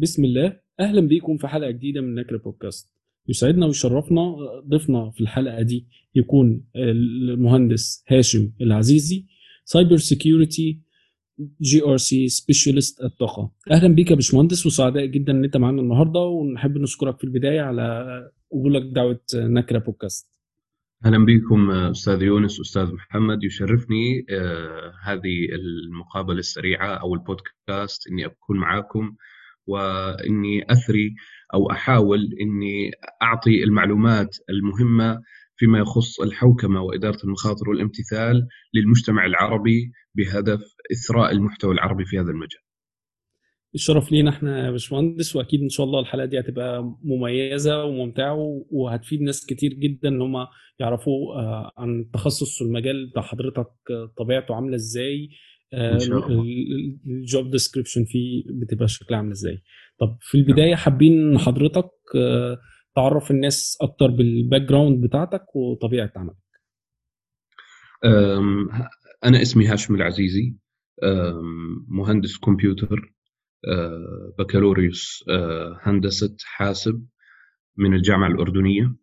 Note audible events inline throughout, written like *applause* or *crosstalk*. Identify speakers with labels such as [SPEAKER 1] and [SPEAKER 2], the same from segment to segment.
[SPEAKER 1] بسم الله. أهلا بيكم في حلقة جديدة من نكر بودكاست. يسعدنا ويشرفنا ضيفنا في الحلقة دي يكون المهندس هاشم العزيزي cyber security GRC specialist الطاقه أهلا بيك يا باشمهندس وسعداء جدا إن أنت معانا النهارده ونحب نشكرك في البداية على قبولك دعوة نكر بودكاست.
[SPEAKER 2] أهلا بكم أستاذ يونس أستاذ محمد. يشرفني آه هذه المقابلة السريعة أو البودكاست إني أكون معاكم وإني أثري أو أحاول إني أعطي المعلومات المهمة فيما يخص الحوكمة وإدارة المخاطر والامتثال للمجتمع العربي بهدف إثراء المحتوى العربي في هذا المجال.
[SPEAKER 1] الشرف لينا إحنا يا باشمهندس وأكيد إن شاء الله الحلقة دي هتبقى مميزة وممتعة وهتفيد ناس كتير جدا إن هم يعرفوا عن التخصص والمجال بتاع حضرتك طبيعته عاملة إزاي ال job description فيه بتبقى شكلها عامله إزاي. طب في البداية حابين حضرتك تعرف الناس أكتر بال background بتاعتك وطبيعة عملك.
[SPEAKER 2] أنا اسمي هاشم العزيزي مهندس كمبيوتر بكالوريوس هندسة حاسب من الجامعة الأردنية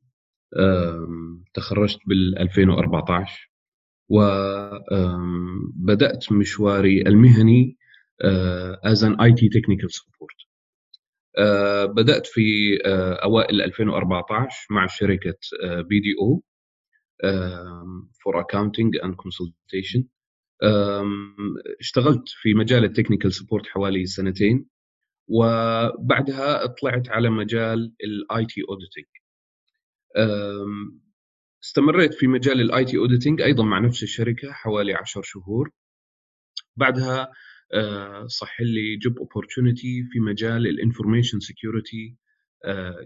[SPEAKER 2] تخرجت بال 2014 وبدأت مشواري المهني as an IT technical support. بدأت في أوائل 2014 مع شركة BDO for accounting and consultation. اشتغلت في مجال ال technical support حوالي سنتين وبعدها طلعت على مجال ال IT auditing استمريت في مجال ال IT auditing أيضا مع نفس الشركة حوالي 10 شهور. بعدها صح لي job opportunity في مجال ال information security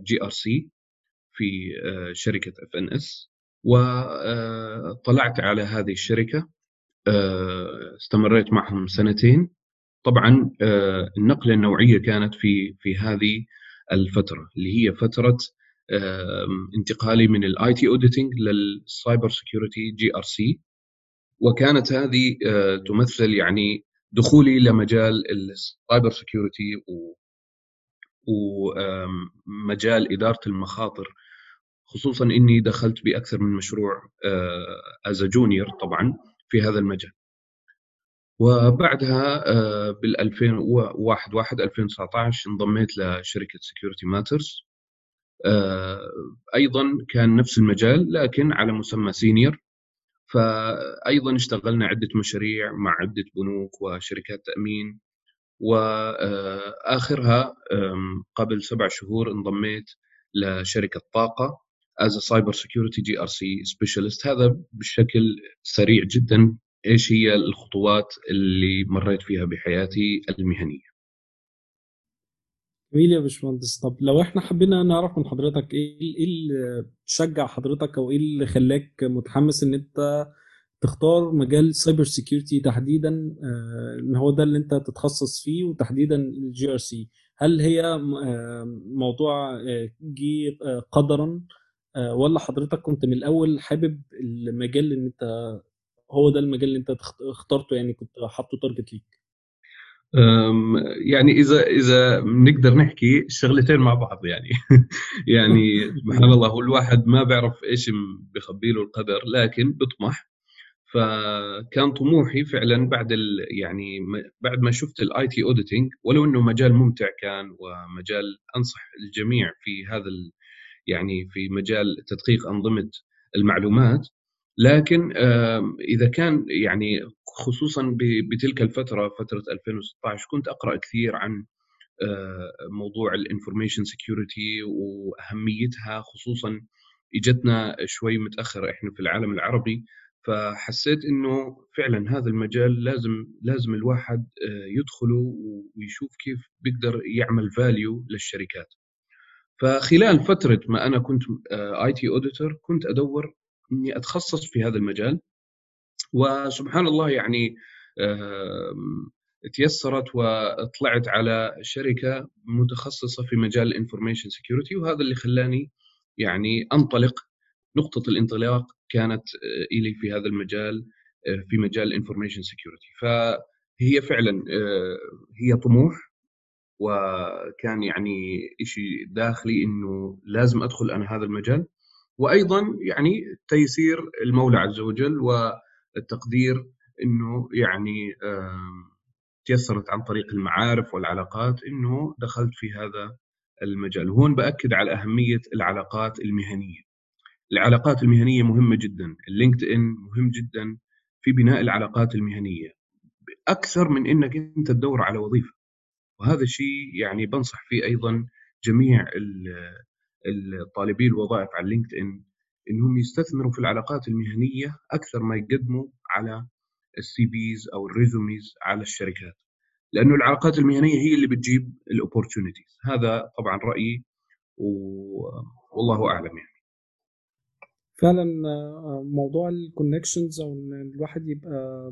[SPEAKER 2] GRC في شركة FNS وطلعت على هذه الشركة استمريت معهم سنتين. طبعا النقلة النوعية كانت في في هذه الفترة اللي هي فترة انتقالي من ال IT auditing لل cyber security GRC. وكانت هذه تمثل يعني دخولي لمجال ال cyber security ومجال إدارة المخاطر. خصوصا إني دخلت بأكثر من مشروع as junior طبعا في هذا المجال. وبعدها بال 2001 2019 انضميت لشركة Security Matters أيضا كان نفس المجال لكن على مسمى senior. فايضا اشتغلنا عدة مشاريع مع عدة بنوك وشركات تأمين. وآخرها قبل سبع شهور انضميت لشركة طاقة as cyber security GRC specialist هذا بشكل سريع جدا إيش هي الخطوات اللي مريت فيها بحياتي المهنية.
[SPEAKER 1] جميل يا باشمهندس. طب لو إحنا حبينا نعرف من حضرتك إيه إيه اللي شجع حضرتك أو إيه اللي خلاك متحمس ان انت تختار مجال cyber security تحديدا؟ إن هو ده اللي انت تتخصص فيه وتحديدا ال GRC هل هي موضوع جه قدرا؟ ولا حضرتك كنت من الأول حابب المجال ان انت هو ده المجال اللي انت اخترته يعني كنت حاطه target ليك؟
[SPEAKER 2] يعني إذا إذا نقدر نحكي الشغلتين مع بعض يعني. *laughs* يعني سبحان الله هو الواحد ما بيعرف إيش بخبي له القدر لكن بيطمح. فكان طموحي فعلا بعد ال يعني بعد ما شفت ال IT auditing ولو إنه مجال ممتع كان ومجال أنصح الجميع في هذا يعني في مجال تدقيق أنظمة المعلومات لكن إذا كان يعني خصوصا بتلك الفترة فترة 2016 كنت أقرأ كثير عن موضوع ال information security وأهميتها خصوصا إجتنا شوي متأخر إحنا في العالم العربي فحسيت إنه فعلا هذا المجال لازم لازم الواحد يدخله ويشوف كيف بيقدر يعمل value للشركات. فخلال فترة ما أنا كنت IT auditor كنت أدور إني أتخصص في هذا المجال وسبحان الله يعني تيسرت وطلعت على شركة متخصصة في مجال ال information security وهذا اللي خلاني يعني أنطلق. نقطة الانطلاق كانت إلي في هذا المجال في مجال ال information security فهي فعلا هي طموح وكان يعني شيء داخلي إنه لازم أدخل أنا هذا المجال. وأيضا يعني تيسير المولى عز وجل والتقدير إنه يعني تيسرت عن طريق المعارف والعلاقات إنه دخلت في هذا المجال. وهون بأكد على أهمية العلاقات المهنية. العلاقات المهنية مهمة جدا. ال LinkedIn مهم جدا في بناء العلاقات المهنية. أكثر من إنك أنت تدور على وظيفة. وهذا الشيء يعني بنصح فيه أيضا جميع الطالبي الوظائف على LinkedIn إنهم يستثمروا في العلاقات المهنية أكثر ما يقدموا على ال CVs أو ال resumes على الشركات. لأنه العلاقات المهنية هي اللي بتجيب ال opportunities هذا طبعا رأيي والله أعلم يعني.
[SPEAKER 1] فعلا موضوع ال connections أو إن الواحد يبقى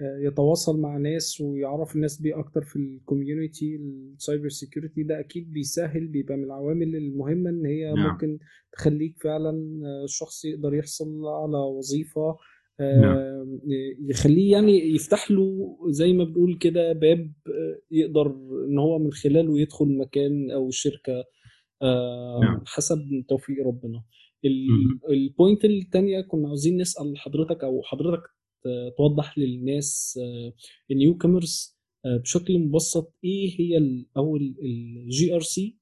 [SPEAKER 1] يتواصل مع ناس ويعرف الناس بيه أكتر في ال community ال cyber security ده أكيد بيسهل بيبقى من العوامل المهمة إن هي نعم. ممكن تخليك فعلا شخص يقدر يحصل على وظيفة نعم. يخليه يعني يفتح له زي ما بنقول كده باب يقدر إن هو من خلاله يدخل مكان أو شركة نعم. حسب توفيق ربنا ال point الثانية كنا عاوزين نسأل حضرتك أو حضرتك توضح للناس ال newcomers بشكل مبسط إيه هي الأول ال GRC وال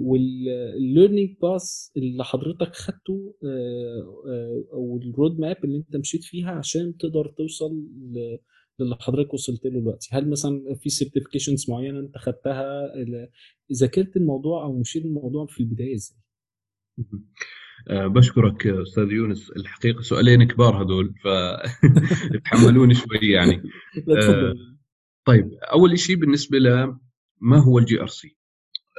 [SPEAKER 1] learning path اللي حضرتك خدته أو ال roadmap اللي أنت مشيت فيها عشان تقدر توصل للي حضرتك وصلت له دلوقتي. هل مثلا في certifications معينة أنت خدتها؟ ذاكرت الموضوع أو مشيت الموضوع في البداية
[SPEAKER 2] إزاي؟ بشكرك أستاذ يونس. الحقيقة سؤالين كبار هذول فتحملوني *laughs* شوي يعني. *laughs* أه طيب أول شيء بالنسبة ل ما هو ال GRC؟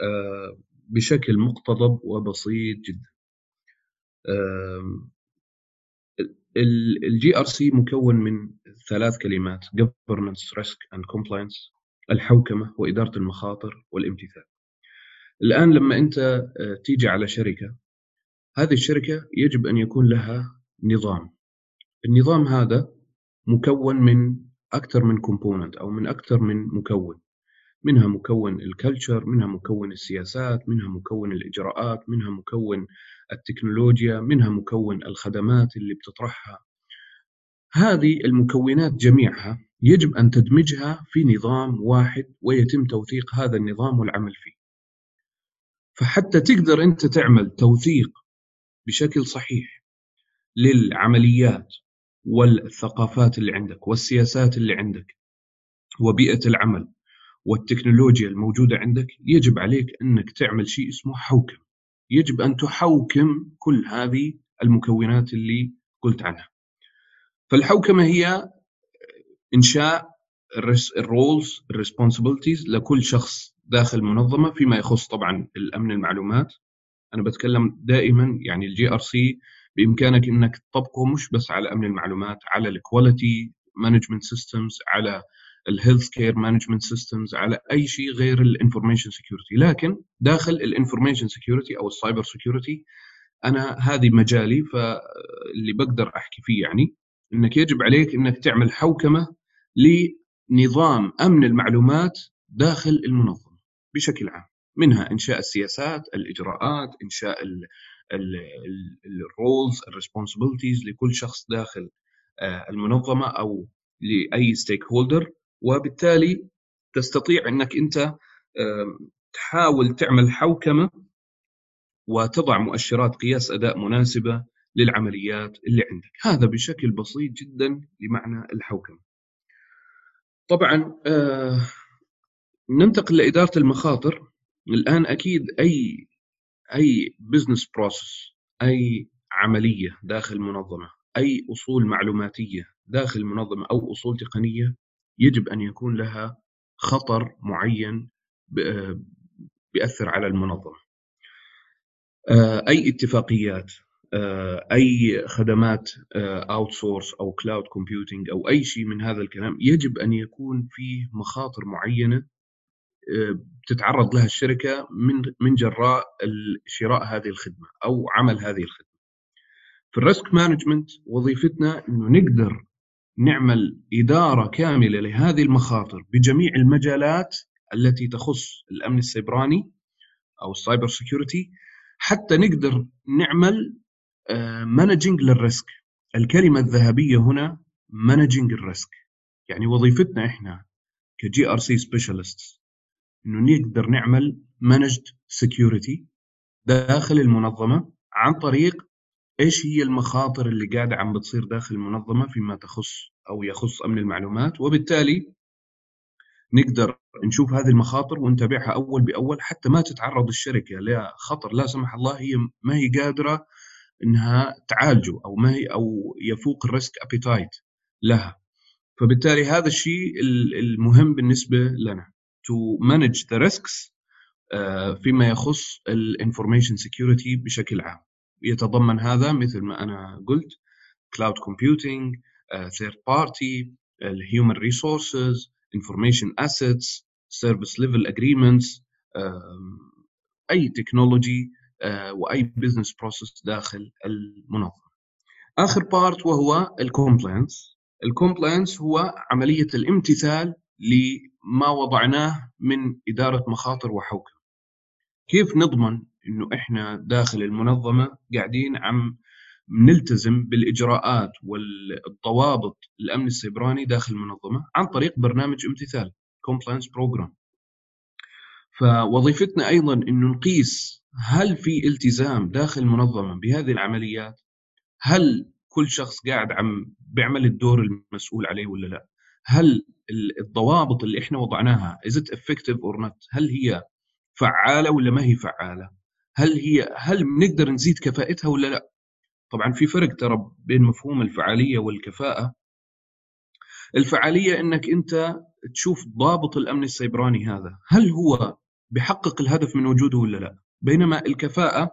[SPEAKER 2] أه بشكل مقتضب وبسيط جدا. ال GRC مكون من ثلاث كلمات governance risk and compliance الحوكمة وإدارة المخاطر والامتثال. الآن لما أنت تيجي على شركة هذه الشركة يجب أن يكون لها نظام. النظام هذا مكون من أكثر من component أو من أكثر من مكون. منها مكون ال culture منها مكون السياسات منها مكون الإجراءات منها مكون التكنولوجيا منها مكون الخدمات اللي بتطرحها. هذه المكونات جميعها يجب أن تدمجها في نظام واحد ويتم توثيق هذا النظام والعمل فيه. فحتى تقدر أنت تعمل توثيق بشكل صحيح للعمليات والثقافات اللي عندك والسياسات اللي عندك وبيئة العمل والتكنولوجيا الموجودة عندك يجب عليك أنك تعمل شيء اسمه حوكم. يجب أن تحوكم كل هذه المكونات اللي قلت عنها. فالحوكمة هي إنشاء ال roles ال responsibilities لكل شخص داخل المنظمة فيما يخص طبعا الأمن المعلومات أنا بتكلم دائما يعني ال GRC بإمكانك إنك تطبقه مش بس على أمن المعلومات على ال quality management systems على ال healthcare management systems على أي شيء غير ال information security لكن داخل ال information security أو ال cyber security أنا هذه مجالي فاللي بقدر أحكي فيه يعني إنك يجب عليك إنك تعمل حوكمة لنظام أمن المعلومات داخل المنظمة بشكل عام. منها إنشاء السياسات الإجراءات إنشاء ال roles ال responsibilities لكل شخص داخل المنظمة أو لأي stakeholder وبالتالي تستطيع إنك أنت تحاول تعمل حوكمة وتضع مؤشرات قياس أداء مناسبة للعمليات اللي عندك. هذا بشكل بسيط جدا لمعنى الحوكمة. طبعا ننتقل لإدارة المخاطر. الآن أكيد أي أي business process أي عملية داخل منظمة أي أصول معلوماتية داخل منظمة أو أصول تقنية يجب أن يكون لها خطر معين بيأثر على المنظمة. أي اتفاقيات أي خدمات outsource أو cloud computing أو أي شيء من هذا الكلام يجب أن يكون فيه مخاطر معينة بتتعرض لها الشركة من من جراء شراء هذه الخدمة أو عمل هذه الخدمة. في ال risk management وظيفتنا إنه نقدر نعمل إدارة كاملة لهذه المخاطر بجميع المجالات التي تخص الأمن السيبراني أو ال cyber security حتى نقدر نعمل managing لل risk الكلمة الذهبية هنا managing ال risk يعني وظيفتنا إحنا ك GRC specialist إنه نقدر نعمل managed security داخل المنظمة عن طريق إيش هي المخاطر اللي قاعدة عم بتصير داخل المنظمة فيما تخص أو يخص أمن المعلومات. وبالتالي نقدر نشوف هذه المخاطر ونتابعها أول بأول حتى ما تتعرض الشركة لخطر لا سمح الله هي ما هي قادرة إنها تعالجه أو ما هي أو يفوق ال risk appetite لها. فبالتالي هذا الشيء المهم بالنسبة لنا. To manage the risks فيما يخص ال information security بشكل عام. يتضمن هذا مثل ما أنا قلت cloud computing third party human resources information assets service level agreements أي technology وأي business process داخل المنظمة. آخر part وهو ال compliance ال compliance هو عملية الامتثال لما وضعناه من إدارة مخاطر وحوكمة. كيف نضمن إنه إحنا داخل المنظمة قاعدين عم نلتزم بالإجراءات والضوابط الأمن السيبراني داخل المنظمة عن طريق برنامج امتثال compliance program فوظيفتنا أيضا إنه نقيس هل في التزام داخل المنظمة بهذه العمليات هل كل شخص قاعد عم بيعمل الدور المسؤول عليه ولا لا هل الضوابط اللي إحنا وضعناها is it effective or not? هل هي فعالة ولا ما هي فعالة? هل هي هل بنقدر نزيد كفاءتها ولا لا؟ طبعا في فرق ترى بين مفهوم الفعالية والكفاءة. الفعالية إنك أنت تشوف ضابط الأمن السيبراني هذا. هل هو بيحقق الهدف من وجوده ولا لا؟ بينما الكفاءة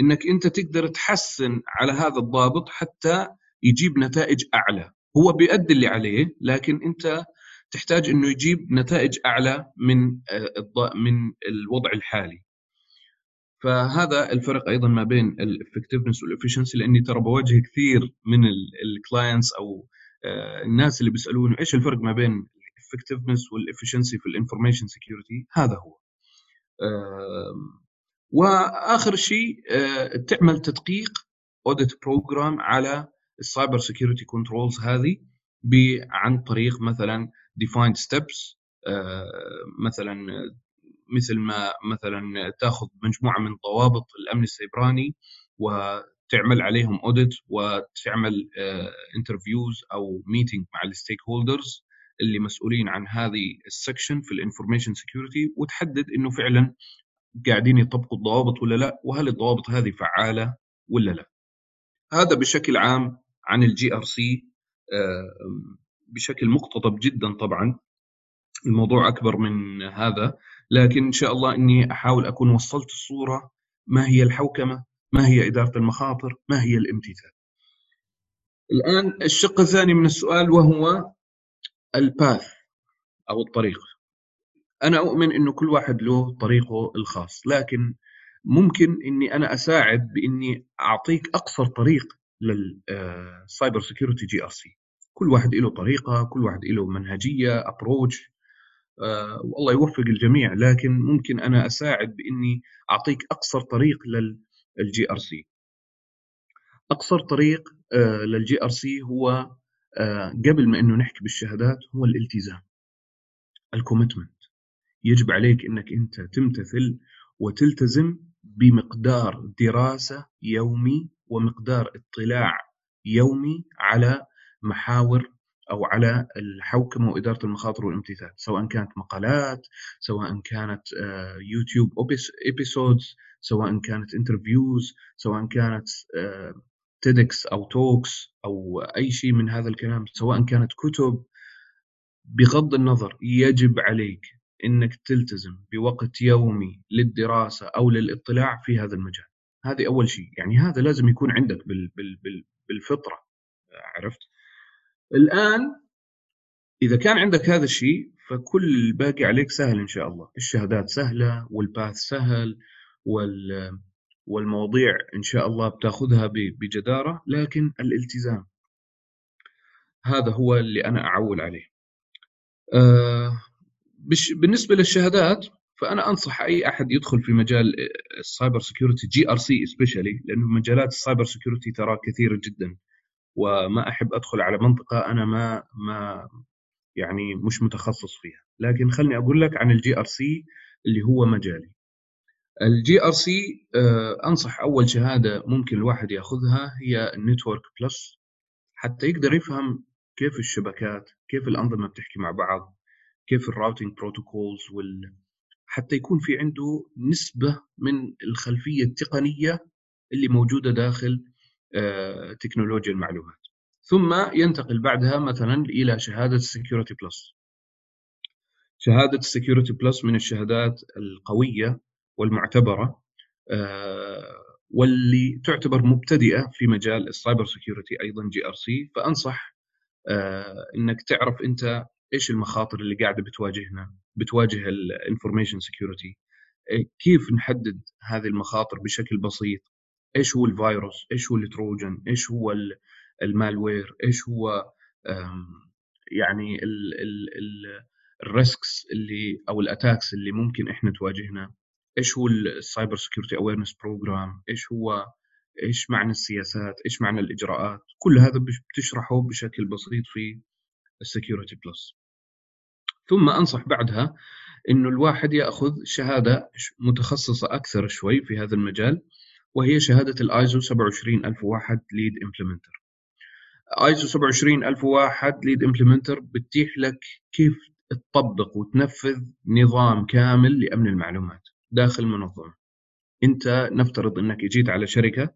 [SPEAKER 2] إنك أنت تقدر تحسن على هذا الضابط حتى يجيب نتائج أعلى. هو بيؤدي اللي عليه لكن أنت تحتاج إنه يجيب نتائج أعلى من من الوضع الحالي. فهذا الفرق أيضا ما بين ال effectiveness وال efficiency لأني ترى بواجه كثير من ال clients أو الناس اللي بيسألوني إيش الفرق ما بين ال effectiveness وال efficiency في ال information security هذا هو. وآخر شيء تعمل تدقيق audit program على ال cyber security controls هذه عن طريق مثلا defined steps مثلا مثل ما مثلا تأخذ مجموعة من ضوابط الأمن السيبراني وتعمل عليهم audit وتعمل interviews أو meeting مع ال stakeholders اللي مسؤولين عن هذه ال section في ال information security وتحدد إنه فعلا قاعدين يطبقوا الضوابط ولا لا وهل الضوابط هذه فعالة ولا لا. هذا بشكل عام عن ال GRC بشكل مقتضب جدا طبعا. الموضوع أكبر من هذا. لكن إن شاء الله إني أحاول أكون وصلت الصورة. ما هي الحوكمة؟ ما هي إدارة المخاطر؟ ما هي الامتثال؟ الآن الشق الثاني من السؤال وهو ال path أو الطريق. أنا أؤمن إنه كل واحد له طريقه الخاص. لكن ممكن إني أنا أساعد بإني أعطيك أقصر طريق لل cyber security GRC كل واحد له طريقة كل واحد له منهجية approach آه والله يوفق الجميع لكن ممكن أنا أساعد بإني أعطيك أقصر طريق لل GRC. أقصر طريق آه لل GRC هو آه قبل ما إنه نحكي بالشهادات هو الالتزام ال commitment. يجب عليك إنك أنت تمتثل وتلتزم بمقدار دراسة يومي ومقدار اطلاع يومي على محاور أو على الحوكمة وإدارة المخاطر والامتثال سواء كانت مقالات سواء كانت يوتيوب episodes سواء كانت interviews سواء كانت TEDx أو talks أو أي شيء من هذا الكلام سواء كانت كتب بغض النظر يجب عليك إنك تلتزم بوقت يومي للدراسة أو للاطلاع في هذا المجال. هذه أول شيء يعني هذا لازم يكون عندك بال بال بال بالفطرة عرفت؟ الآن إذا كان عندك هذا الشيء فكل الباقي عليك سهل إن شاء الله. الشهادات سهلة وال path سهل وال والمواضيع إن شاء الله بتأخذها بجدارة لكن الالتزام. هذا هو اللي أنا أعول عليه. أه بالنسبة للشهادات فأنا أنصح أي أحد يدخل في مجال ال cyber security GRC specially لأنه مجالات ال cyber security ترى كثيرة جدا. وما أحب أدخل على منطقة أنا ما ما يعني مش متخصص فيها. لكن خلني أقول لك عن ال GRC اللي هو مجالي. ال GRC أنصح أول شهادة ممكن الواحد يأخذها هي ال Network Plus حتى يقدر يفهم كيف الشبكات كيف الأنظمة بتحكي مع بعض كيف ال routing protocols وال حتى يكون في عنده نسبة من الخلفية التقنية اللي موجودة داخل آه، تكنولوجيا المعلومات. ثم ينتقل بعدها مثلا إلى شهادة ال Security Plus شهادة ال Security Plus من الشهادات القوية والمعتبرة آه، واللي تعتبر مبتدئة في مجال ال cyber security أيضا GRC فأنصح آه، إنك تعرف أنت إيش المخاطر اللي قاعدة بتواجهنا بتواجه ال information security كيف نحدد هذه المخاطر بشكل بسيط؟ إيش هو الفيروس؟ إيش هو ال trojan إيش هو ال malware؟ إيش هو يعني ال risks اللي أو ال attacks اللي ممكن إحنا تواجهنا؟ إيش هو ال cyber security awareness program إيش هو إيش معنى السياسات؟ إيش معنى الإجراءات؟ كل هذا بتشرحه بشكل بسيط في ال Security Plus. ثم أنصح بعدها إنه الواحد يأخذ شهادة متخصصة أكثر شوي في هذا المجال. وهي شهادة الايزو 27001 Lead Implementer ايزو 27001 Lead Implementer بتتيح لك كيف تطبق وتنفذ نظام كامل لأمن المعلومات داخل منظمه أنت نفترض أنك جيت على شركة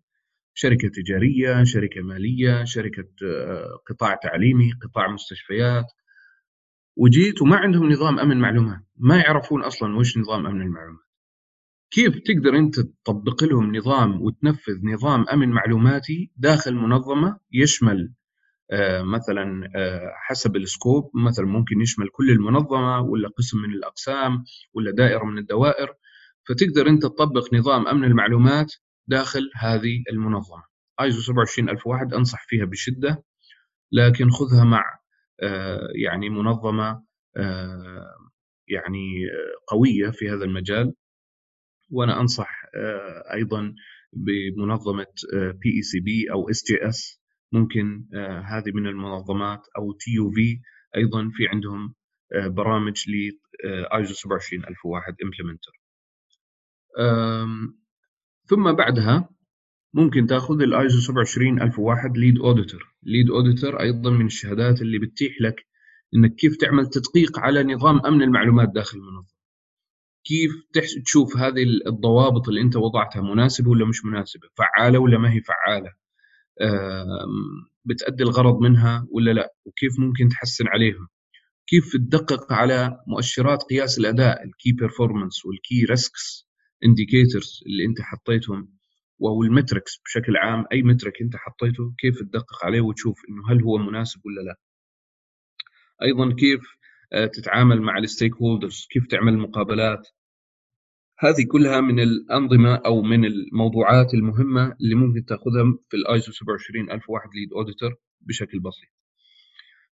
[SPEAKER 2] شركة تجارية شركة مالية شركة آه، قطاع تعليمي قطاع مستشفيات وجيت وما عندهم نظام أمن معلومات ما يعرفون أصلا وش نظام أمن المعلومات. كيف تقدر أنت تطبق لهم نظام وتنفذ نظام أمن معلوماتي داخل منظمة يشمل آه، مثلا آه، حسب السكوب مثلا ممكن يشمل كل المنظمة ولا قسم من الأقسام ولا دائرة من الدوائر فتقدر أنت تطبق نظام أمن المعلومات داخل هذه المنظمة. آيزو 27001 أنصح فيها بشدة لكن خذها مع آه، يعني منظمة يعني قوية في هذا المجال. وأنا أنصح أيضا بمنظمة PECB أو SGS ممكن آه، هذه من المنظمات أو TUV أيضا في عندهم آه، برامج ل ايزو 27001 Implementer ثم بعدها ممكن تأخذ الايزو 27001 Lead Auditor Lead Auditor أيضا من الشهادات اللي بتتيح لك إنك كيف تعمل تدقيق على نظام أمن المعلومات داخل المنظمة. كيف تشوف هذه الضوابط اللي أنت وضعتها مناسبة ولا مش مناسبة؟ فعالة ولا ما هي فعالة؟ بتأدي الغرض منها ولا لا؟ وكيف ممكن تحسن عليهم؟ كيف تدقق على مؤشرات قياس الأداء؟ ال Key Performance وال Key Risks Indicators اللي أنت حطيتهم وال metrics بشكل عام أي metric أنت حطيته كيف تدقق عليه وتشوف إنه هل هو مناسب ولا لا؟ أيضا كيف تتعامل مع ال stakeholders كيف تعمل مقابلات هذه كلها من الأنظمة أو من الموضوعات المهمة اللي ممكن تأخذها في الايزو 27001 Lead Auditor بشكل بسيط.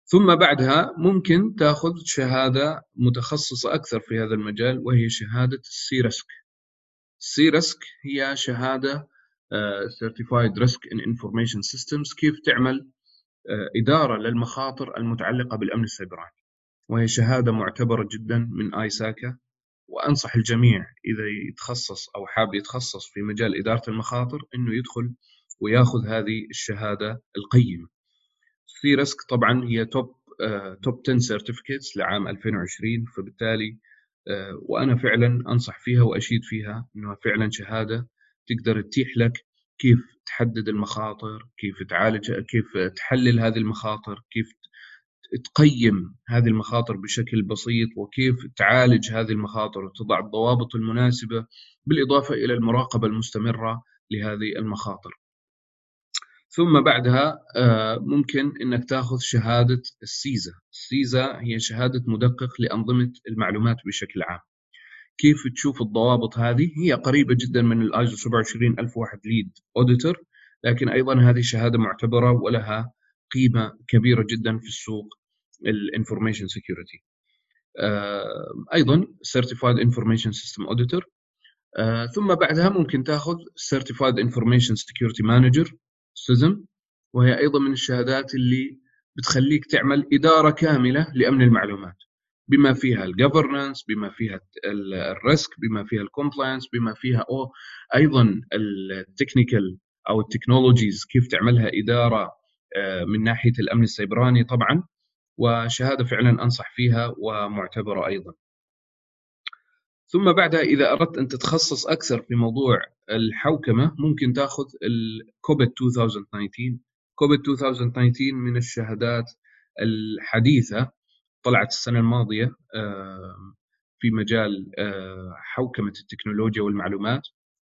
[SPEAKER 2] ثم بعدها ممكن تأخذ شهادة متخصصة أكثر في هذا المجال وهي شهادة ال CRISC ال CRISC هي شهادة Certified Risk in Information Systems كيف تعمل آه، إدارة للمخاطر المتعلقة بالأمن السيبراني. وهي شهادة معتبرة جدا من ISACA وأنصح الجميع إذا يتخصص أو حاب يتخصص في مجال إدارة المخاطر إنه يدخل ويأخذ هذه الشهادة القيمة. CRISC طبعا هي top top 10 certificates لعام 2020 فبالتالي آه، وأنا فعلا أنصح فيها وأشيد فيها إنها فعلا شهادة تقدر تتيح لك كيف تحدد المخاطر، كيف تعالج كيف تحلل هذه المخاطر، كيف تقيم هذه المخاطر بشكل بسيط وكيف تعالج هذه المخاطر وتضع الضوابط المناسبة بالإضافة إلى المراقبة المستمرة لهذه المخاطر ثم بعدها آه، ممكن إنك تأخذ شهادة السيزا، السيزا هي شهادة مدقق لأنظمة المعلومات بشكل عام. كيف تشوف الضوابط هذه؟ هي قريبة جدا من الايزو 27001 Lead Auditor، لكن أيضا هذه شهادة معتبرة ولها قيمة كبيرة جدا في السوق ال Information Security أيضا Certified Information System Auditor. ثم بعدها ممكن تأخذ Certified Information Security Manager CISM وهي أيضا من الشهادات اللي بتخليك تعمل إدارة كاملة لأمن المعلومات. بما فيها ال Governance بما فيها ال Risk بما فيها ال Compliance بما فيها أو أيضا ال Technical أو ال Technologies كيف تعملها إدارة آه، من ناحية الأمن السيبراني طبعا. وشهادة فعلا أنصح فيها ومعتبرة أيضا. ثم بعدها إذا أردت أن تتخصص أكثر في موضوع الحوكمة ممكن تأخذ ال COBIT 2019 COBIT 2019 من الشهادات الحديثة طلعت السنة الماضية في مجال حوكمة التكنولوجيا والمعلومات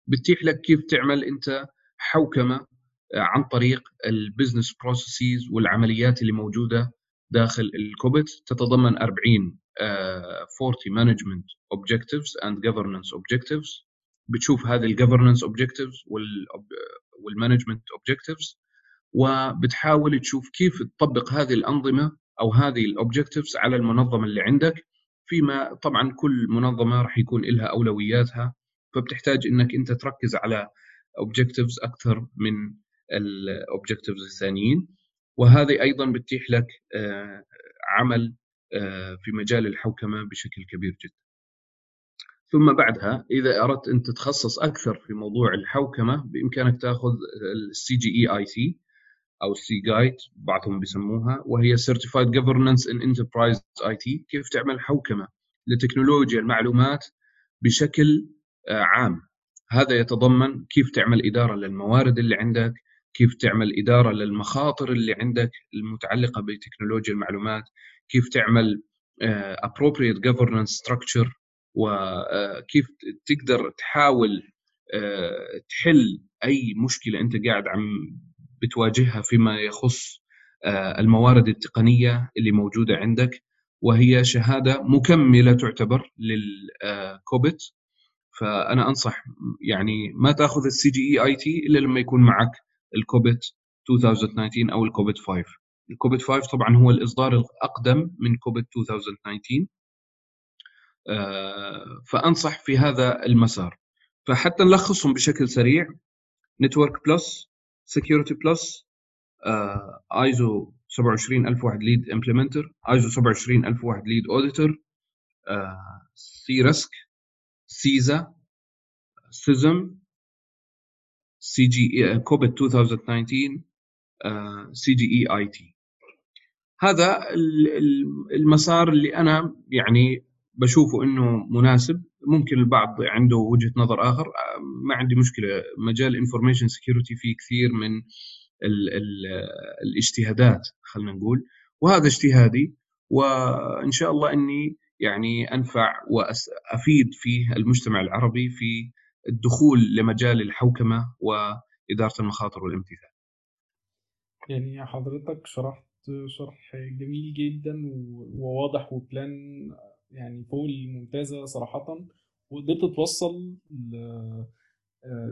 [SPEAKER 2] بتتيح لك كيف تعمل أنت حوكمة آه، عن طريق ال business processes والعمليات اللي موجودة داخل ال COBIT تتضمن 40 40 Management Objectives and Governance Objectives بتشوف هذه ال Governance Objectives وال Management Objectives وبتحاول تشوف كيف تطبق هذه الأنظمة أو هذه ال Objectives على المنظمة اللي عندك. فيما طبعا كل منظمة راح يكون لها أولوياتها فبتحتاج إنك أنت تركز على Objectives أكثر من ال Objectives الثانيين. وهذه أيضا بتتيح لك آه، عمل آه، في مجال الحوكمة بشكل كبير جدا. ثم بعدها إذا أردت أن تتخصص أكثر في موضوع الحوكمة بإمكانك تأخذ ال CGEIT أو ال CGEIT بعضهم بيسموها وهي Certified Governance in Enterprise IT كيف تعمل حوكمة لتكنولوجيا المعلومات بشكل آه، عام هذا يتضمن كيف تعمل إدارة للموارد اللي عندك كيف تعمل إدارة للمخاطر اللي عندك المتعلقة بتكنولوجيا المعلومات كيف تعمل آه، appropriate governance structure وكيف آه، تقدر تحاول آه، تحل أي مشكلة أنت قاعد عم بتواجهها فيما يخص الموارد التقنية اللي موجودة عندك. وهي شهادة مكملة تعتبر لل COBIT فأنا أنصح يعني ما تأخذ ال CGEIT إلا لما يكون معك ال COBIT 2019 أو ال COBIT 5 ال COBIT 5 طبعا هو الإصدار الأقدم من COBIT 2019 آه، فأنصح في هذا المسار. فحتى نلخصهم بشكل سريع. Network Plus Security Plus ISO 27001 Lead Implementer ISO 27001 Lead Auditor CRISC CISA سيزم سي جي كوبت 2019 سي جي اي اي تي هذا المسار اللي أنا يعني بشوفه إنه مناسب. ممكن البعض عنده وجهة نظر آخر. ما عندي مشكلة. مجال ال information security فيه كثير من ال ال الاجتهادات خلينا نقول. وهذا اجتهادي وإن شاء الله إني يعني أنفع وافيد في المجتمع العربي في الدخول لمجال الحوكمة وإدارة المخاطر والامتثال.
[SPEAKER 1] يعني حضرتك شرحت شرح جميل جدا وواضح و plan يعني فوق الممتازة صراحة. وقدرت توصل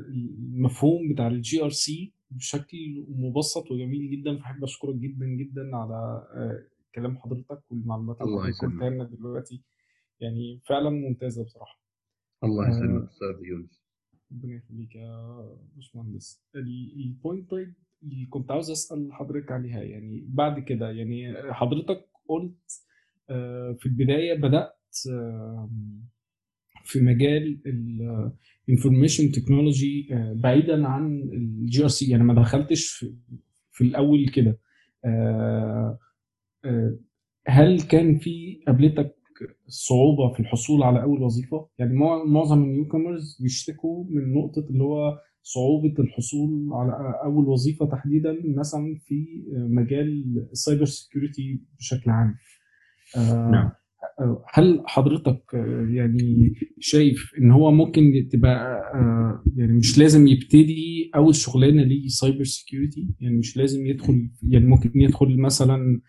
[SPEAKER 1] المفهوم بتاع ال GRC بشكل مبسط وجميل جدا. فحب أشكرك جدا جدا على كلام حضرتك والمعلومات اللي حضرتك قلتها لنا دلوقتي. يعني فعلا ممتازة بصراحة.
[SPEAKER 2] الله يسلمك أستاذ يونس.
[SPEAKER 1] ربنا يخليك يا باشمهندس. ال point طيب اللي كنت عاوز أسأل حضرتك عليها يعني بعد كده يعني حضرتك قلت آه، في البداية بدأت في مجال ال information technology آه، بعيدا عن ال GRC يعني ما دخلتش في, في الأول كده. آه، هل كان في قابلتك صعوبة في الحصول على أول وظيفة. يعني معظم ال newcomers بيشتكوا من نقطة اللي هو صعوبة الحصول على أول وظيفة تحديدا مثلا في مجال ال cyber security بشكل عام. آه، نعم. هل حضرتك يعني شايف إن هو ممكن تبقى آه، يعني مش لازم يبتدي أول شغلانة ليه cyber security يعني مش لازم يدخل يعني ممكن يدخل مثلا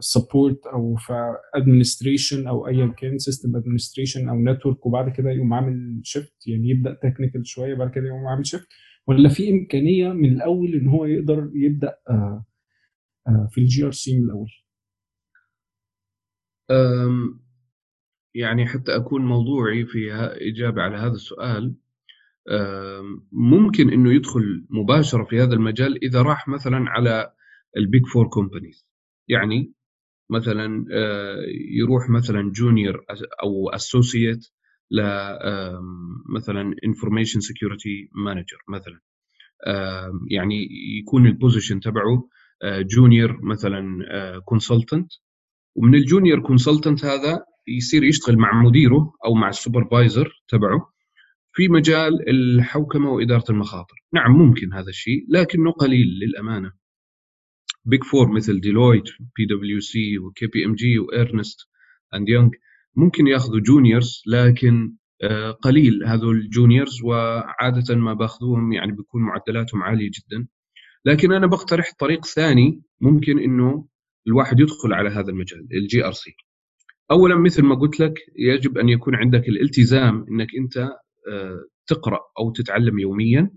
[SPEAKER 1] support أو في administration أو ايا كان system administration أو network وبعد كده يقوم عامل shift يعني يبدأ technical شوية بعد كده يقوم عامل shift ولا في إمكانية من الأول إن هو يقدر يبدأ آه، آه، في ال GRC من الأول؟
[SPEAKER 2] يعني حتى أكون موضوعي في إجابة على هذا السؤال ممكن إنه يدخل مباشرة في هذا المجال إذا راح مثلا على ال Big Four companies يعني مثلا آه، يروح مثلا junior أو associate ل مثلا information security manager مثلا. يعني يكون ال position تبعه junior آه، مثلا consultant آه، ومن ال junior consultant هذا يصير يشتغل مع مديره أو مع ال supervisor تبعه في مجال الحوكمة وإدارة المخاطر. نعم ممكن هذا الشيء لكنه قليل للأمانة. Big Four مثل Deloitte PwC و KPMG و Ernst & Young ممكن ياخذوا juniors لكن آه، قليل هذول ال juniors وعادة ما باخذوهم يعني بيكون معدلاتهم عالية جدا. لكن أنا بقترح طريق ثاني ممكن إنه الواحد يدخل على هذا المجال ال GRC اولا مثل ما قلت لك يجب أن يكون عندك الالتزام إنك أنت آه، تقرأ أو تتعلم يوميا.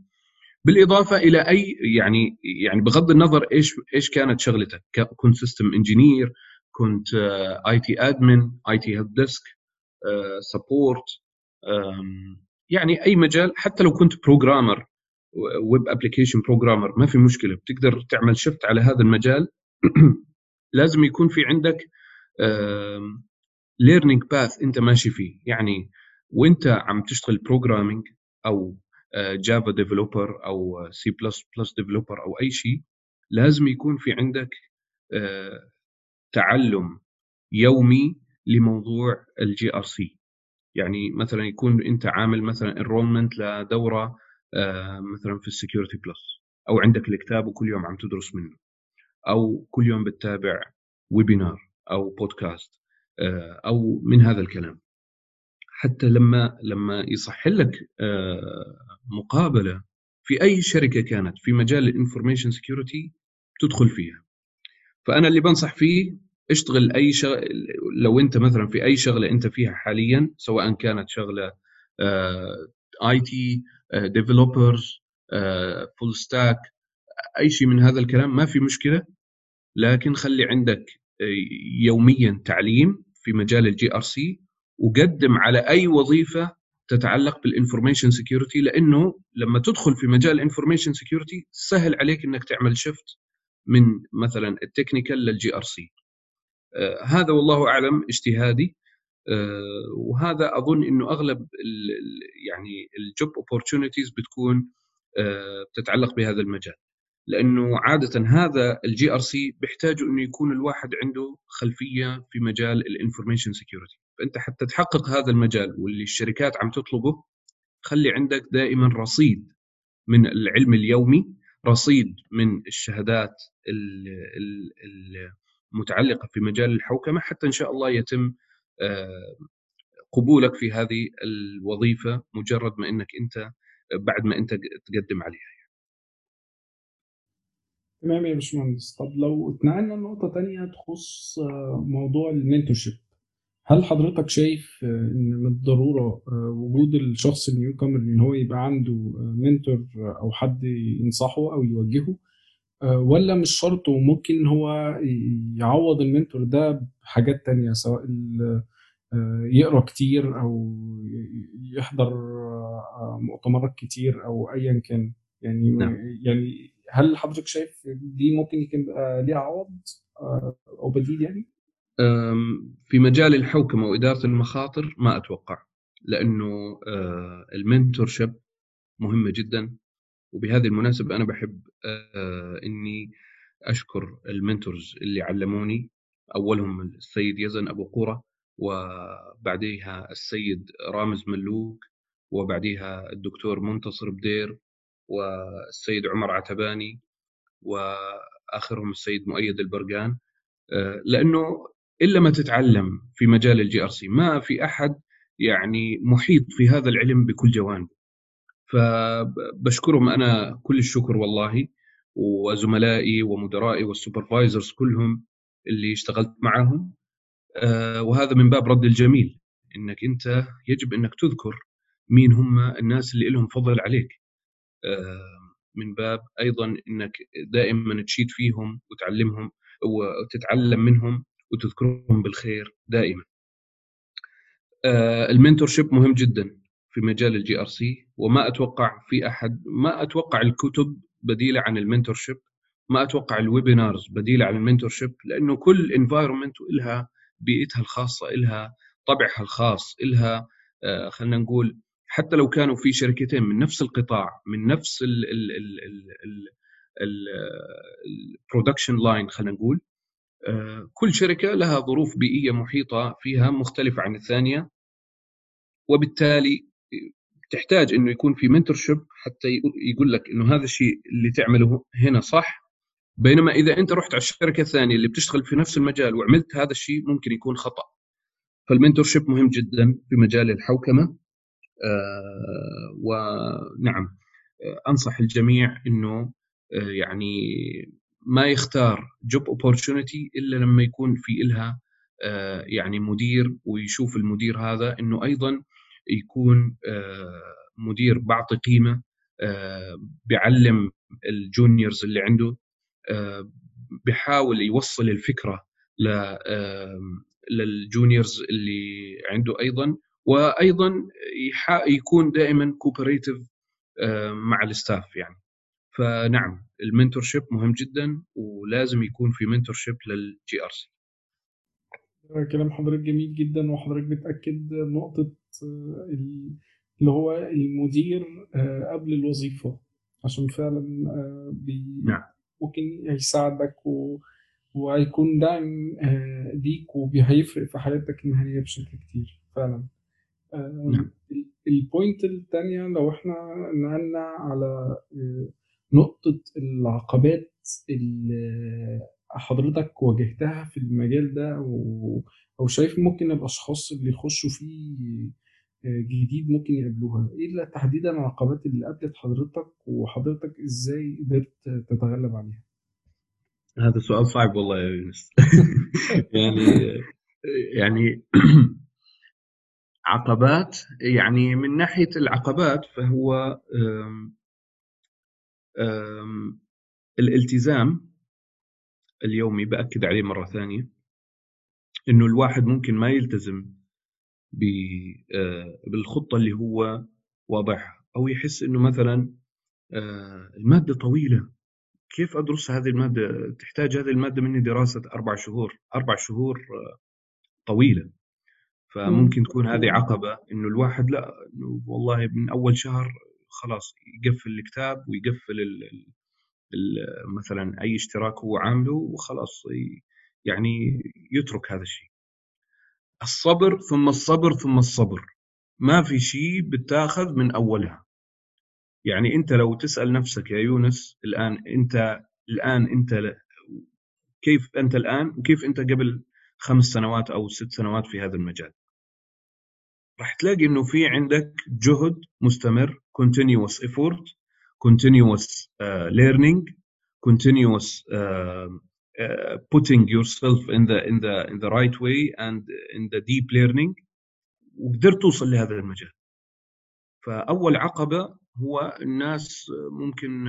[SPEAKER 2] بالإضافة إلى أي يعني يعني بغض النظر إيش إيش كانت شغلتك كنت system engineer كنت IT admin IT help desk support يعني أي مجال حتى لو كنت programmer web application programmer ما في مشكلة بتقدر تعمل shift على هذا المجال. *clears throat* لازم يكون في عندك learning path أنت ماشي فيه. يعني وأنت عم تشتغل programming أو Java developer أو C++ developer أو أي شيء لازم يكون في عندك آه، تعلم يومي لموضوع ال GRC يعني مثلا يكون أنت عامل مثلا enrollment لدورة آه، مثلا في ال Security Plus أو عندك الكتاب وكل يوم عم تدرس منه أو كل يوم بتتابع webinar أو بودكاست آه، أو من هذا الكلام. حتى لما لما يصح لك آه، مقابلة في أي شركة كانت في مجال ال information security تدخل فيها. فأنا اللي بنصح فيه اشتغل أي شغل لو أنت مثلا في أي شغلة أنت فيها حاليا سواء كانت شغلة IT developers full stack أي شيء من هذا الكلام ما في مشكلة. لكن خلي عندك آه، يوميا تعليم في مجال ال GRC وقدم على أي وظيفة تتعلق بال information security لأنه لما تدخل في مجال ال information security سهل عليك إنك تعمل shift من مثلا ال technical لل GRC هذا والله أعلم اجتهادي. آه وهذا أظن إنه أغلب ال يعني ال job opportunities بتكون آه بتتعلق بهذا المجال. لأنه عادة هذا ال GRC بيحتاج إنه يكون الواحد عنده خلفية في مجال ال information security فانت حتى تحقق هذا المجال واللي الشركات عم تطلبه خلي عندك دائما رصيد من العلم اليومي رصيد من الشهادات المتعلقة في مجال الحوكمة حتى إن شاء الله يتم آه، قبولك في هذه الوظيفة مجرد ما إنك أنت بعد ما أنت تقدم عليها.
[SPEAKER 3] تمام يا باشمهندس. طب لو اتنقلنا لنقطة تانية تخص آه، موضوع ال mentorship هل حضرتك شايف آه، إن من الضرورة آه، وجود الشخص ال newcomer إن هو يبقى عنده mentor أو حد ينصحه أو يوجهه ولا مش شرط وممكن هو يعوض ال mentor ده بحاجات تانية سواء يقرأ كتير أو يحضر مؤتمرات كتير أو ايا كان يعني نعم. يعني هل حضرتك شايف دي ممكن يكون ليها عوض آه، أو بديل يعني؟
[SPEAKER 2] في مجال الحوكمه واداره المخاطر ما أتوقع لأنه آه، المنتور شيب مهمة جدا وبهذه المناسبة أنا بحب آه، إني أشكر المنتورز اللي علموني أولهم السيد يزن أبو قورة وبعديها السيد رامز ملوك وبعديها الدكتور منتصر بدير والسيد عمر عتباني وآخرهم السيد مؤيد البرقان آه، لأنه إلا ما تتعلم في مجال ال GRC ما في أحد يعني محيط في هذا العلم بكل جوانبه. فبشكرهم أنا كل الشكر والله وزملائي ومدرائي وال supervisors كلهم اللي اشتغلت معهم. آه، وهذا من باب رد الجميل إنك أنت يجب أنك تذكر مين هم الناس اللي لهم فضل عليك. من باب أيضا إنك دائما تشيد فيهم وتعلمهم وتتعلم منهم. وتذكرهم بالخير دائما. ال mentorship مهم جدا في مجال ال GRC وما أتوقع في أحد ما أتوقع الكتب بديلة عن ال mentorship ما أتوقع ال webinars بديلة عن ال mentorship لأنه كل environment لها بيئتها الخاصة لها طبعها الخاص لها آه، خلينا نقول حتى لو كانوا في شركتين من نفس القطاع من نفس ال production line خلينا نقول آه، كل شركة لها ظروف بيئية محيطة فيها مختلفة عن الثانية وبالتالي تحتاج إنه يكون في mentorship حتى يقول لك إنه هذا الشيء اللي تعمله هنا صح. بينما إذا أنت رحت على الشركة الثانية اللي بتشتغل في نفس المجال وعملت هذا الشيء ممكن يكون خطأ. فال mentorship مهم جدا في مجال الحوكمة. آه ونعم. آه أنصح الجميع إنه آه يعني ما يختار job opportunity إلا لما يكون في إلها آه يعني مدير ويشوف المدير هذا إنه أيضا يكون آه مدير بعطي قيمة آه بيعلم ال juniors اللي عنده بحاول يوصل الفكرة لل juniors اللي عنده أيضا وأيضا يكون دائما cooperative مع ال staff يعني. فنعم ال mentorship مهم جدا ولازم يكون في mentorship لل GRC
[SPEAKER 1] كلام حضرتك جميل جدا وحضرتك بتأكد نقطة اللي هو المدير قبل الوظيفة عشان فعلا بي
[SPEAKER 2] نعم.
[SPEAKER 1] ممكن هيساعدك و... وهيكون دعم ليك وهيفرق في حياتك المهنية بشكل كتير فعلا
[SPEAKER 2] نعم.
[SPEAKER 1] ال point الثانية لو إحنا نقلنا على نقطة العقبات اللي حضرتك واجهتها في المجال ده أو أو شايف ممكن الاشخاص اللي يخشوا فيه جديد ممكن يقابلوها. إيه تحديدا العقبات اللي قابلت حضرتك وحضرتك إزاي قدرت تتغلب عليها؟
[SPEAKER 2] هذا سؤال صعب والله يا يونس. *laughs* يعني يعني *clears throat* عقبات يعني من ناحية العقبات فهو الالتزام اليومي بأكد عليه مرة ثانية إنه الواحد ممكن ما يلتزم بالخطة اللي هو واضحها أو يحس إنه مثلا المادة طويلة كيف أدرس هذه المادة؟ تحتاج هذه المادة مني دراسة أربع شهور أربع شهور طويلة. فممكن تكون هذه عقبة إنه الواحد لا والله من أول شهر خلاص يقفل الكتاب ويقفل ال ال مثلا أي اشتراك هو عامله وخلاص يعني يترك هذا الشيء. الصبر ثم الصبر ثم الصبر. ما في شيء بتاخذ من أولها. يعني أنت لو تسأل نفسك يا يونس الآن أنت الآن أنت كيف أنت الآن وكيف أنت قبل خمس سنوات أو ست سنوات في هذا المجال؟ راح تلاقي إنه في عندك جهد مستمر continuous effort continuous uh, learning continuous uh, uh, putting yourself in the in the in the right way and in the deep learning وقدرت توصل لهذا المجال. فأول عقبة هو الناس ممكن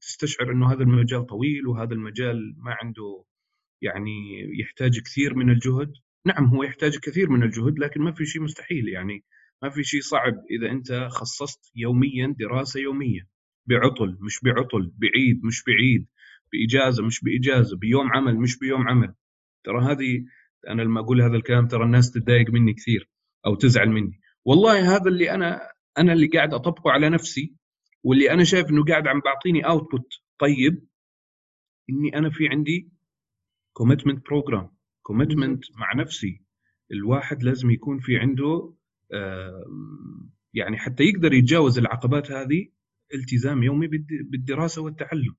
[SPEAKER 2] تستشعر إنه هذا المجال طويل وهذا المجال ما عنده يعني يحتاج كثير من الجهد. نعم هو يحتاج كثير من الجهد لكن ما في شيء مستحيل يعني. ما في شيء صعب إذا أنت خصصت يوميا دراسة يومية. بعطل مش بعطل بعيد مش بعيد. بإجازة مش بإجازة. بيوم عمل مش بيوم عمل. ترى هذه أنا لما أقول هذا الكلام ترى الناس تتضايق مني كثير أو تزعل مني. والله هذا اللي أنا أنا اللي قاعد أطبقه على نفسي واللي أنا شايف إنه قاعد عم بعطيني اوتبوت طيب إني أنا في عندي commitment program commitment مع نفسي. الواحد لازم يكون في عنده يعني حتى يقدر يتجاوز العقبات هذه التزام يومي بالدراسة والتعلم.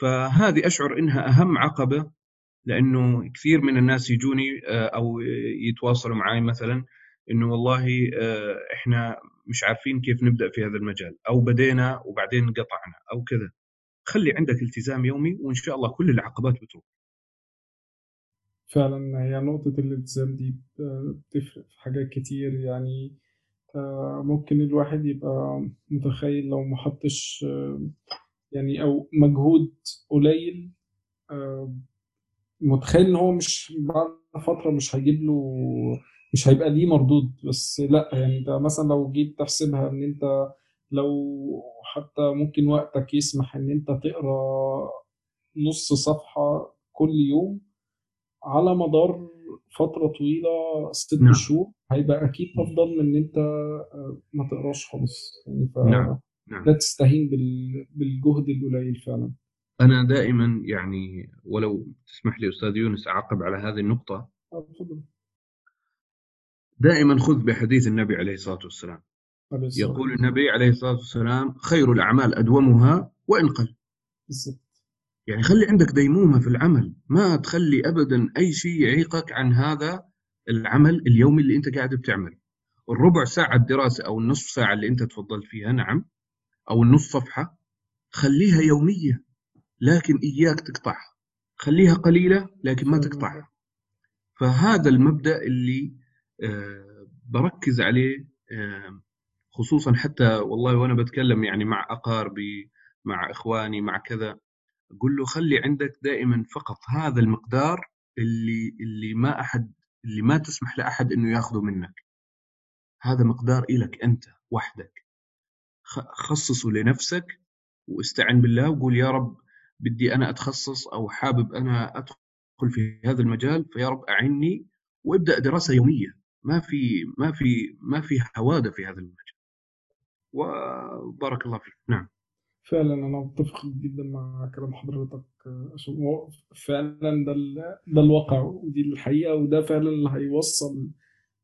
[SPEAKER 2] فهذه أشعر إنها أهم عقبة لأنه كثير من الناس يجوني أو يتواصلوا معي مثلا إنه والله إحنا مش عارفين كيف نبدأ في هذا المجال أو بدينا وبعدين قطعنا أو كذا. خلي عندك التزام يومي وإن شاء الله كل العقبات بتروح.
[SPEAKER 1] فعلا هي نقطة الالتزام دي بتفرق في حاجات كتير يعني. ممكن الواحد يبقى متخيل لو محطش يعني أو مجهود قليل متخيل إن هو مش بعد فترة مش هيجيب له مش هيبقى ليه مردود. بس لأ يعني انت مثلا لو جيت تحسبها إن أنت لو حتى ممكن وقتك يسمح إن أنت تقرأ نص صفحة كل يوم على مدار فترة طويلة ست
[SPEAKER 2] نعم.
[SPEAKER 1] شهور هيبقى أكيد أفضل من إن أنت آه، ما تقراش خالص. يعني
[SPEAKER 2] نعم
[SPEAKER 1] فلا
[SPEAKER 2] نعم
[SPEAKER 1] تستهين بال- بالجهد القليل فعلا.
[SPEAKER 2] أنا دائما يعني ولو تسمح لي أستاذ يونس أعقب على هذه النقطة.
[SPEAKER 1] آه، اتفضل
[SPEAKER 2] دائما خذ بحديث النبي عليه الصلاة والسلام.
[SPEAKER 1] عليه الصلاة
[SPEAKER 2] يقول النبي عليه الصلاة والسلام خير الأعمال أدومها وإن قل
[SPEAKER 1] بالظبط
[SPEAKER 2] يعني خلي عندك ديمومة في العمل ما تخلي أبدا أي شيء يعيقك عن هذا العمل اليومي اللي أنت قاعد بتعمله الربع ساعة الدراسة أو النصف ساعة اللي أنت تفضلت فيها نعم أو النص صفحة خليها يومية لكن إياك تقطعها. خليها قليلة لكن ما تقطعها. فهذا المبدأ اللي آه، بركز عليه آه، خصوصا حتى والله وأنا بتكلم يعني مع أقاربي مع إخواني مع كذا. أقول له خلي عندك دائما فقط هذا المقدار اللي اللي ما أحد اللي ما تسمح لأحد إنه ياخذه منك. هذا مقدار إلك أنت وحدك. خصصه لنفسك واستعن بالله وقول يا رب بدي أنا أتخصص أو حابب أنا أدخل في هذا المجال فيا رب أعني وابدأ دراسة يومية. ما في ما في ما في هوادة في هذا المجال. وبارك الله فيك. نعم.
[SPEAKER 1] فعلا أنا متفق جدا مع كلام حضرتك عشان هو فعلا ده ده الواقع ودي الحقيقة وده فعلا اللي هيوصل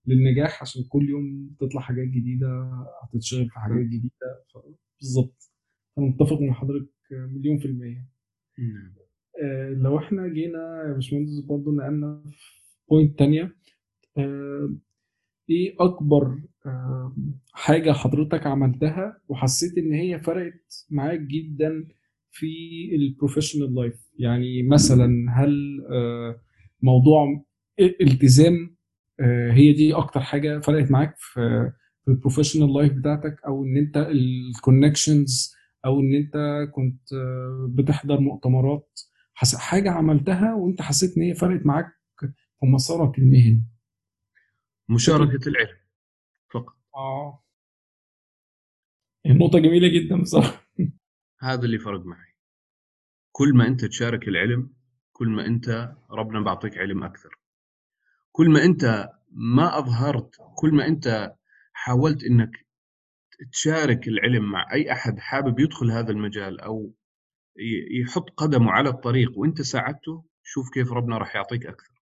[SPEAKER 1] للنجاح عشان كل يوم تطلع حاجات جديدة هتتشغل في حاجات جديدة. ف- بالظبط. أنا متفق مع حضرتك مليون في المية.
[SPEAKER 2] نعم.
[SPEAKER 1] آه، لو إحنا جينا يا باشمهندس برضه نقلنا في point تانية آه، إيه أكبر آه، حاجة حضرتك عملتها وحسيت إن هي فرقت معاك جدا في ال professional life يعني مثلا هل آه، موضوع الالتزام آه، هي دي أكتر حاجة فرقت معاك في في ال professional life بتاعتك؟ أو إن أنت ال connections أو إن أنت كنت آه، بتحضر مؤتمرات؟ حاجة عملتها وأنت حسيت إن هي فرقت معاك في مسارك المهني. بشكل
[SPEAKER 2] مشاركة العلم فقط.
[SPEAKER 1] آه. *laughs* النقطة جميلة جدا بصراحة.
[SPEAKER 2] هذا اللي فرق معي. كل ما أنت تشارك العلم كل ما أنت ربنا بعطيك علم أكثر. كل ما أنت ما أظهرت كل ما أنت حاولت أنك تشارك العلم مع أي أحد حابب يدخل هذا المجال أو يحط قدمه على الطريق وأنت ساعدته شوف كيف ربنا راح يعطيك أكثر.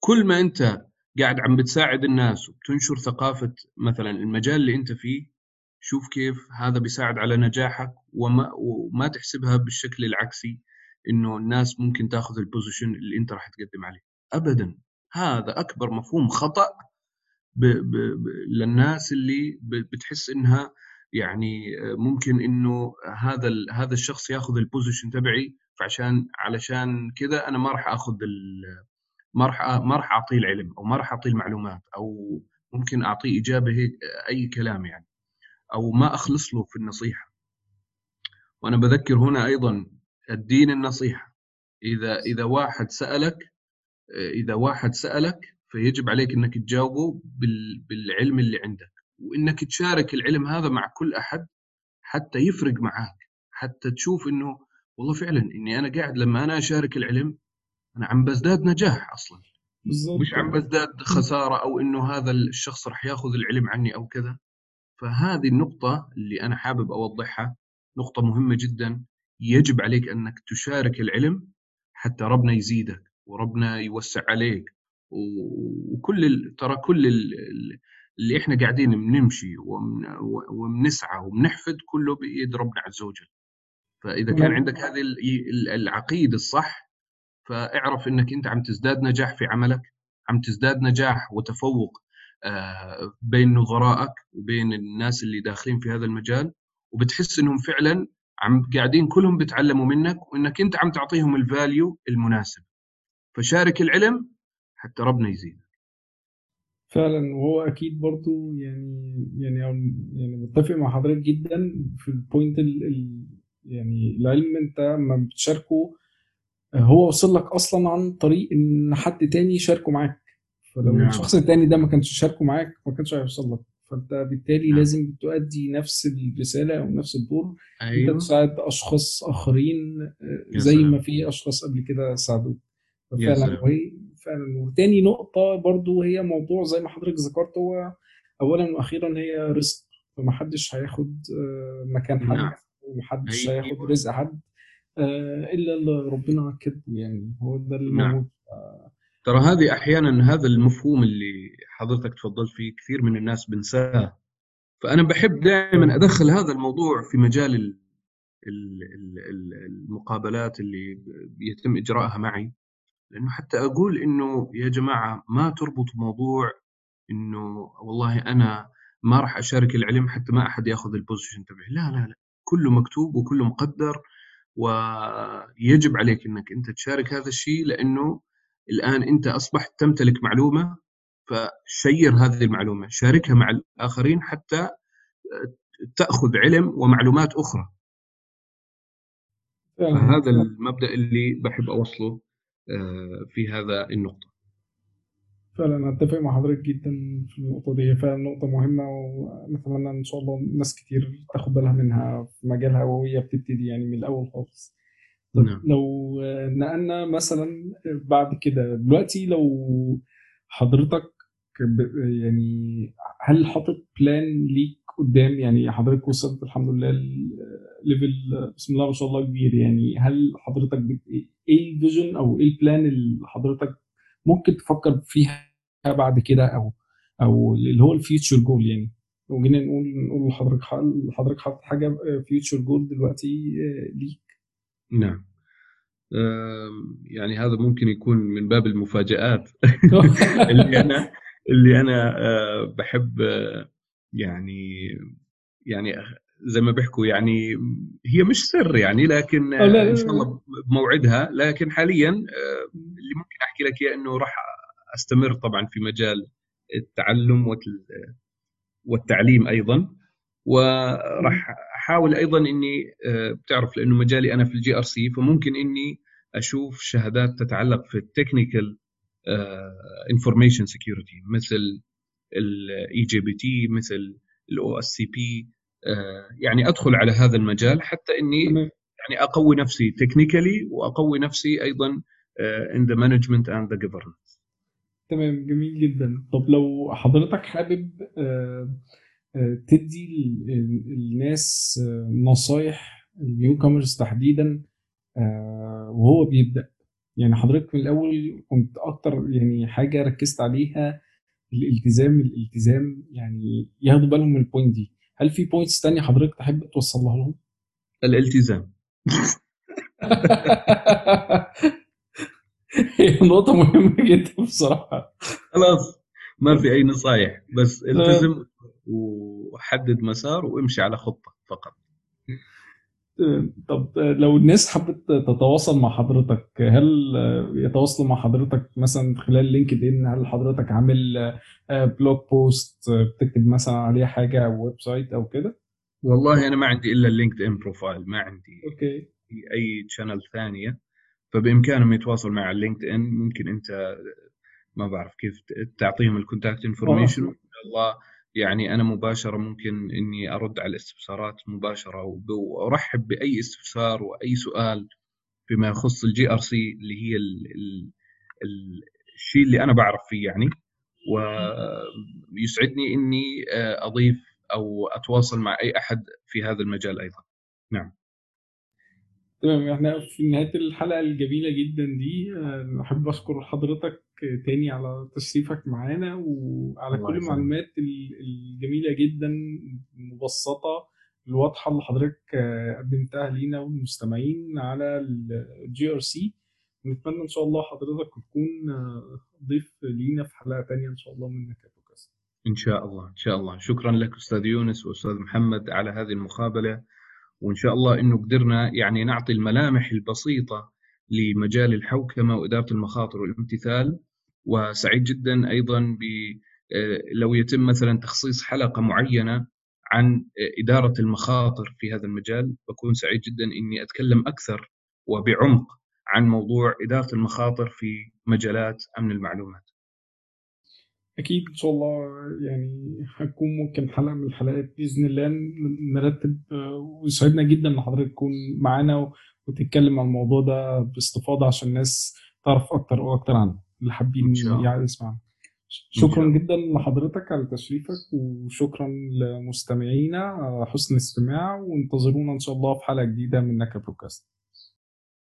[SPEAKER 2] كل ما أنت قاعد عم بتساعد الناس وبتنشر ثقافة مثلا المجال اللي أنت فيه شوف كيف هذا بيساعد على نجاحك وما, وما تحسبها بالشكل العكسي إنه الناس ممكن تاخذ ال position اللي أنت راح تقدم عليه. ابدا. هذا أكبر مفهوم خطأ ب ب ب للناس اللي بتحس إنها يعني ممكن إنه هذا هذا الشخص ياخذ ال position تبعي فعشان علشان كذا أنا ما راح آخذ ما راح ما راح أعطيه العلم أو ما راح أعطيه المعلومات أو ممكن أعطيه إجابة هيك أي كلام يعني. أو ما أخلص له في النصيحة. وأنا بذكر هنا أيضا الدين النصيحة. إذا إذا واحد سألك إذا واحد سألك فيجب عليك إنك تجاوبه بال- بالعلم اللي عندك. وإنك تشارك العلم هذا مع كل أحد حتى يفرق معاك. حتى تشوف إنه والله فعلا إني أنا قاعد لما أنا أشارك العلم أنا عم بزداد نجاح أصلا.
[SPEAKER 1] بالظبط
[SPEAKER 2] مش عم بزداد خسارة أو إنه هذا الشخص راح ياخذ العلم عني أو كذا. فهذه النقطة اللي أنا حابب أوضحها نقطة مهمة جدا يجب عليك أنك تشارك العلم حتى ربنا يزيدك وربنا يوسع عليك. وكل ال... ترى كل ال... ال- اللي إحنا قاعدين بنمشي ومن... وبنسعى وبنحفد كله بيد ربنا عز وجل. فإذا كان
[SPEAKER 1] أنا
[SPEAKER 2] عندك هذه ال- ال- العقيدة الصح فاعرف إنك أنت عم تزداد نجاح في عملك عم تزداد نجاح وتفوق بين نظرائك وبين الناس اللي داخلين في هذا المجال وبتحس إنهم فعلا عم قاعدين كلهم بيتعلموا منك وإنك أنت عم تعطيهم ال value المناسب. فشارك العلم حتى ربنا يزيد
[SPEAKER 1] فعلا وهو أكيد برضو يعني يعني يعني متفق مع حضرتك جدا في ال point ال ال يعني العلم أنت لما بتشاركه هو وصل لك أصلا عن طريق إن حد تاني يشاركه معاك. فلو
[SPEAKER 2] نعم.
[SPEAKER 1] الشخص التاني ده ما كانش شاركه معاك ما كانش هيوصل لك فأنت بالتالي
[SPEAKER 2] نعم.
[SPEAKER 1] لازم تؤدي نفس الرسالة أو نفس الدور أنت
[SPEAKER 2] أيوه
[SPEAKER 1] تساعد أشخاص
[SPEAKER 2] آخرين
[SPEAKER 1] زي. ما في أشخاص قبل كده ساعدوك فعلا فعلا وتاني نقطة برضو هي موضوع زي ما حضرتك ذكرت هو اولا وأخيرا هي رزق فمحدش هياخد آه، مكان حد
[SPEAKER 2] نعم.
[SPEAKER 1] ومحدش
[SPEAKER 2] أيوة.
[SPEAKER 1] هياخد رزق حد آه، إلا اللي ربنا كاتبه يعني هو ده اللي
[SPEAKER 2] نعم.
[SPEAKER 1] موجود
[SPEAKER 2] ترى هذه أحيانا هذا المفهوم اللي حضرتك تفضلت فيه كثير من الناس بنساه. فأنا بحب دائما أدخل هذا الموضوع في مجال ال- ال- ال- ال- المقابلات اللي بيتم إجراءها معي. لأنه حتى أقول إنه يا جماعة ما تربطوا موضوع إنه والله أنا ما راح أشارك العلم حتى ما أحد يأخذ ال position تبعي. لا لا لا. كله مكتوب وكله مقدر ويجب عليك إنك أنت تشارك هذا الشيء لأنه الآن أنت أصبحت تمتلك معلومة ف share هذه المعلومة شاركها مع الآخرين حتى تأخذ علم ومعلومات
[SPEAKER 1] أخرى.
[SPEAKER 2] فهذا المبدأ اللي بحب أوصله آه، في هذا النقطة.
[SPEAKER 1] فعلا أتفق مع حضرتك جدا في النقطة دي فعلا نقطة مهمة ونتمنى إن شاء الله ناس كتير تاخد بالها منها في مجالها وهي بتبتدي يعني من الأول خالص.
[SPEAKER 2] نعم.
[SPEAKER 1] لو نقلنا مثلا بعد كده دلوقتي لو حضرتك يعني هل حاطط plan ليك قدام يعني حضرتك وصلت الحمد لله level بسم الله ما شاء الله كبير يعني هل حضرتك. إيه ال vision أو إيه ال plan اللي حضرتك ممكن تفكر فيها بعد كده أو أو اللي هو ال future goal يعني لو جينا نقول نقول لحضرتك حضرتك حاطط حاجة future goal دلوقتي آه، ليك
[SPEAKER 2] نعم. يعني هذا ممكن يكون من باب المفاجآت. *laughs* اللي أنا اللي أنا آه، بحب يعني يعني زي ما بيحكوا يعني هي مش سر يعني لكن
[SPEAKER 1] آه،
[SPEAKER 2] إن شاء. الله بموعدها لكن حاليا آه، اللي ممكن أحكي لك إياه إنه راح أستمر طبعا في مجال التعلم وال- والتعليم أيضا. وراح أحاول أيضا إني آه، بتعرف لأنه مجالي أنا في ال GRC فممكن إني أشوف شهادات تتعلق في ال technical information security مثل ال eJPT مثل ال OSCP يعني أدخل على هذا المجال حتى
[SPEAKER 1] إني
[SPEAKER 2] يعني أقوي نفسي technically وأقوي نفسي أيضا in the management and the governance.
[SPEAKER 1] تمام جميل جدا. طب لو حضرتك حابب آه، تدي ال- ال- الناس آه، نصايح ال newcomers تحديدا آه، وهو بيبدأ. يعني حضرتك من الأول كنت أكتر يعني حاجة ركزت عليها الالتزام الالتزام يعني ياخدوا بالهم من ال point دي. هل في points تانية حضرتك تحب توصلها لهم؟
[SPEAKER 2] الالتزام. *laughs*
[SPEAKER 1] هي نقطة مهمة جدا بصراحة.
[SPEAKER 2] خلاص. ما في أي نصايح بس التزم وحدد مسار وامشي على خطة فقط.
[SPEAKER 1] طب لو الناس حبت تتواصل مع حضرتك هل يتواصلوا مع حضرتك مثلا خلال LinkedIn هل حضرتك عامل blog post بتكتب مثلا عليه حاجة أو website أو كده؟
[SPEAKER 2] والله أنا ما عندي إلا ال LinkedIn profile ما عندي
[SPEAKER 1] okay.
[SPEAKER 2] أي channel ثانية فبإمكانهم يتواصلوا مع ال LinkedIn ممكن أنت ما بعرف كيف تعطيهم ال
[SPEAKER 1] contact
[SPEAKER 2] information شاء الله يعني أنا مباشرة ممكن إني أرد على الاستفسارات مباشرة وأرحب بأي استفسار وأي سؤال فيما يخص ال GRC اللي هي ال ال ال الشيء اللي أنا بعرف فيه يعني. ويسعدني إني آه، أضيف أو أتواصل مع أي أحد في هذا المجال أيضا.
[SPEAKER 1] تمام إحنا في نهاية الحلقة الجميلة جدا دي آه، أحب أشكر حضرتك تاني على تشريفك معانا وعلى كل. المعلومات ال- الجميلة جدا المبسطه الواضحة اللي حضرتك آه، قدمتها لينا والمستمعين على ال GRC ونتمنى إن شاء الله حضرتك تكون آه، ضيف لينا في حلقة تانية إن شاء الله من كابوكاست
[SPEAKER 2] إن شاء الله إن شاء الله. شكرا لك أستاذ يونس وأستاذ محمد على هذه المقابلة وإن شاء الله إنه قدرنا يعني نعطي الملامح البسيطة لمجال الحوكمه واداره المخاطر والامتثال وسعيد جدا أيضا ب آه، لو يتم مثلا تخصيص حلقة معينة عن آه، إدارة المخاطر في هذا المجال بكون سعيد جدا إني أتكلم أكثر وبعمق عن موضوع إدارة المخاطر في مجالات أمن المعلومات.
[SPEAKER 1] أكيد إن شاء الله يعني هتكون ممكن حلقة من الحلقات بإذن الله نرتب آه، ويسعدنا جدا إن حضرتك تكون معانا وتتكلم عن الموضوع ده باستفاضة عشان الناس تعرف أكتر وأكتر عنه اللي حابين يعني يسمعنا شكرا جدا لحضرتك على تشريفك وشكرا لمستمعينا على حسن الاستماع وانتظرونا إن شاء الله في حلقة جديدة من نكا بودكاست.